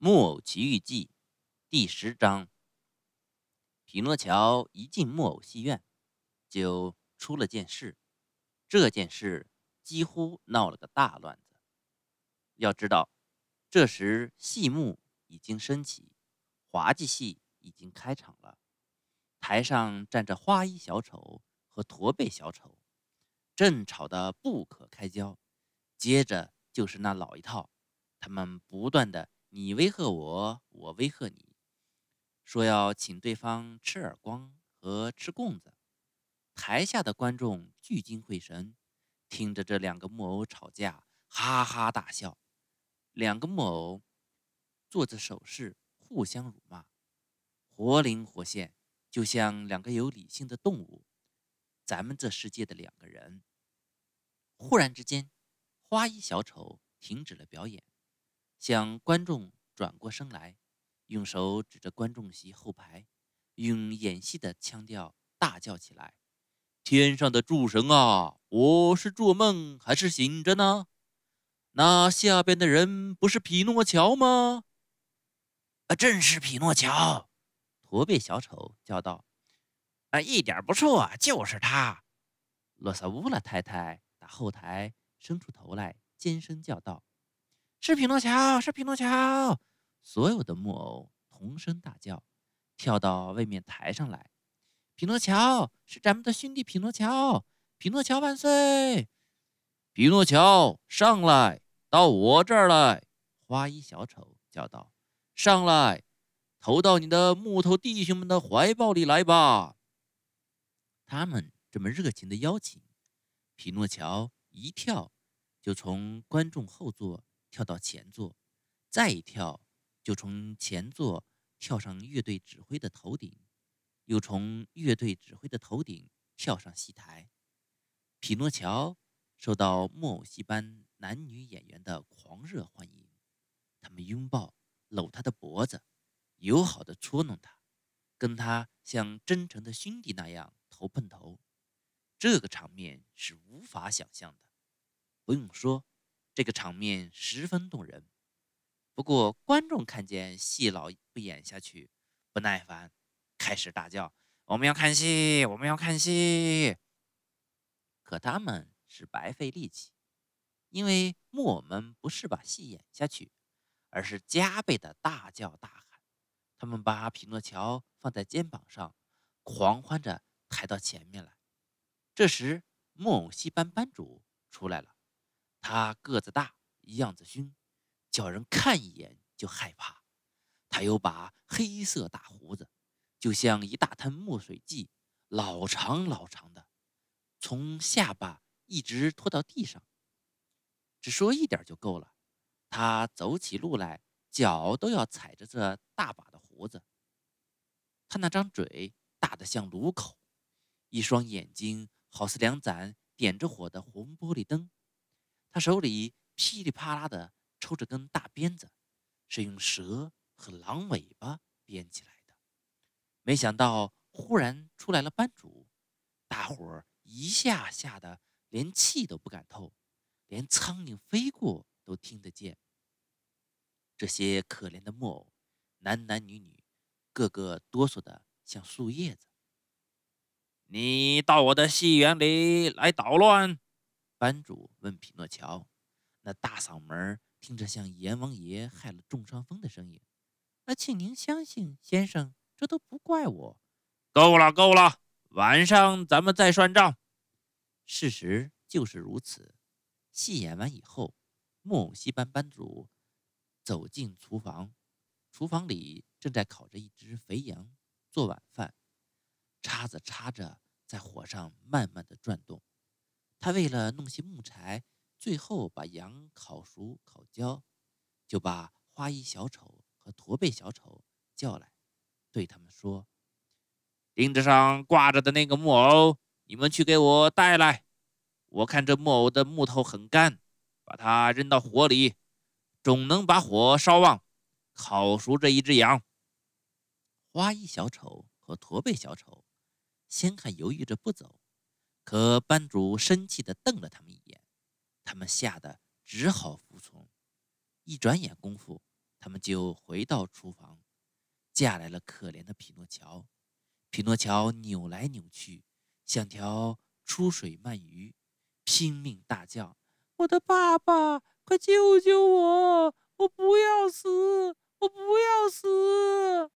《木偶奇遇记》第十章：匹诺乔一进木偶戏院，就出了件事。这件事几乎闹了个大乱子。要知道，这时戏幕已经升起，滑稽戏已经开场了。台上站着花衣小丑和驼背小丑，正吵得不可开交。接着就是那老一套，他们不断的。你威吓我，我威吓你，说要请对方吃耳光和吃供子。台下的观众聚精会神，听着这两个木偶吵架，哈哈大笑。两个木偶做着手势，互相辱骂，活灵活现，就像两个有理性的动物。咱们这世界的两个人。忽然之间，花衣小丑停止了表演。向观众转过身来，用手指着观众席后排，用演戏的腔调大叫起来：“天上的诸神啊，我是做梦还是醒着呢？那下边的人不是匹诺乔吗？”“啊，正是匹诺乔！”驼背小丑叫道。“啊，一点不错，就是他！”洛萨乌拉太太打后台伸出头来，尖声叫道。是匹诺乔，是匹诺乔！所有的木偶同声大叫，跳到外面台上来。匹诺乔是咱们的兄弟，匹诺乔，匹诺乔万岁！匹诺乔上来，到我这儿来！花衣小丑叫道：“上来，投到你的木头弟兄们的怀抱里来吧！”他们这么热情的邀请，匹诺乔一跳就从观众后座。跳到前座，再一跳就从前座跳上乐队指挥的头顶，又从乐队指挥的头顶跳上戏台。匹诺乔受到木偶戏班男女演员的狂热欢迎，他们拥抱、搂他的脖子，友好的捉弄他，跟他像真诚的兄弟那样头碰头。这个场面是无法想象的，不用说。这个场面十分动人，不过观众看见戏老不演下去，不耐烦，开始大叫：“我们要看戏，我们要看戏！”可他们是白费力气，因为木偶们不是把戏演下去，而是加倍的大叫大喊。他们把匹诺乔放在肩膀上，狂欢着抬到前面来。这时，木偶戏班班主出来了。他个子大，样子凶，叫人看一眼就害怕。他有把黑色大胡子，就像一大滩墨水迹，老长老长的，从下巴一直拖到地上。只说一点就够了。他走起路来，脚都要踩着这大把的胡子。他那张嘴大得像炉口，一双眼睛好似两盏点着火的红玻璃灯。他手里噼里啪啦的抽着根大鞭子，是用蛇和狼尾巴编起来的。没想到忽然出来了班主，大伙儿一下吓得连气都不敢透，连苍蝇飞过都听得见。这些可怜的木偶，男男女女，个个哆嗦的像树叶子。你到我的戏园里来捣乱！班主问匹诺乔：“那大嗓门听着像阎王爷害了重伤风的声音。”“那请您相信，先生，这都不怪我。”“够了，够了，晚上咱们再算账。”事实就是如此。戏演完以后，木偶戏班班主走进厨房，厨房里正在烤着一只肥羊做晚饭，叉子插着在火上慢慢的转动。他为了弄些木柴，最后把羊烤熟烤焦，就把花衣小丑和驼背小丑叫来，对他们说：“钉子上挂着的那个木偶，你们去给我带来。我看这木偶的木头很干，把它扔到火里，总能把火烧旺，烤熟这一只羊。”花衣小丑和驼背小丑先还犹豫着不走。可班主生气地瞪了他们一眼，他们吓得只好服从。一转眼功夫，他他们就回到厨房，架来了可怜的匹诺乔。匹诺乔扭来扭去，像条出水鳗鱼，拼命大叫：“我的爸爸，快救救我！我不要死，我不要死！”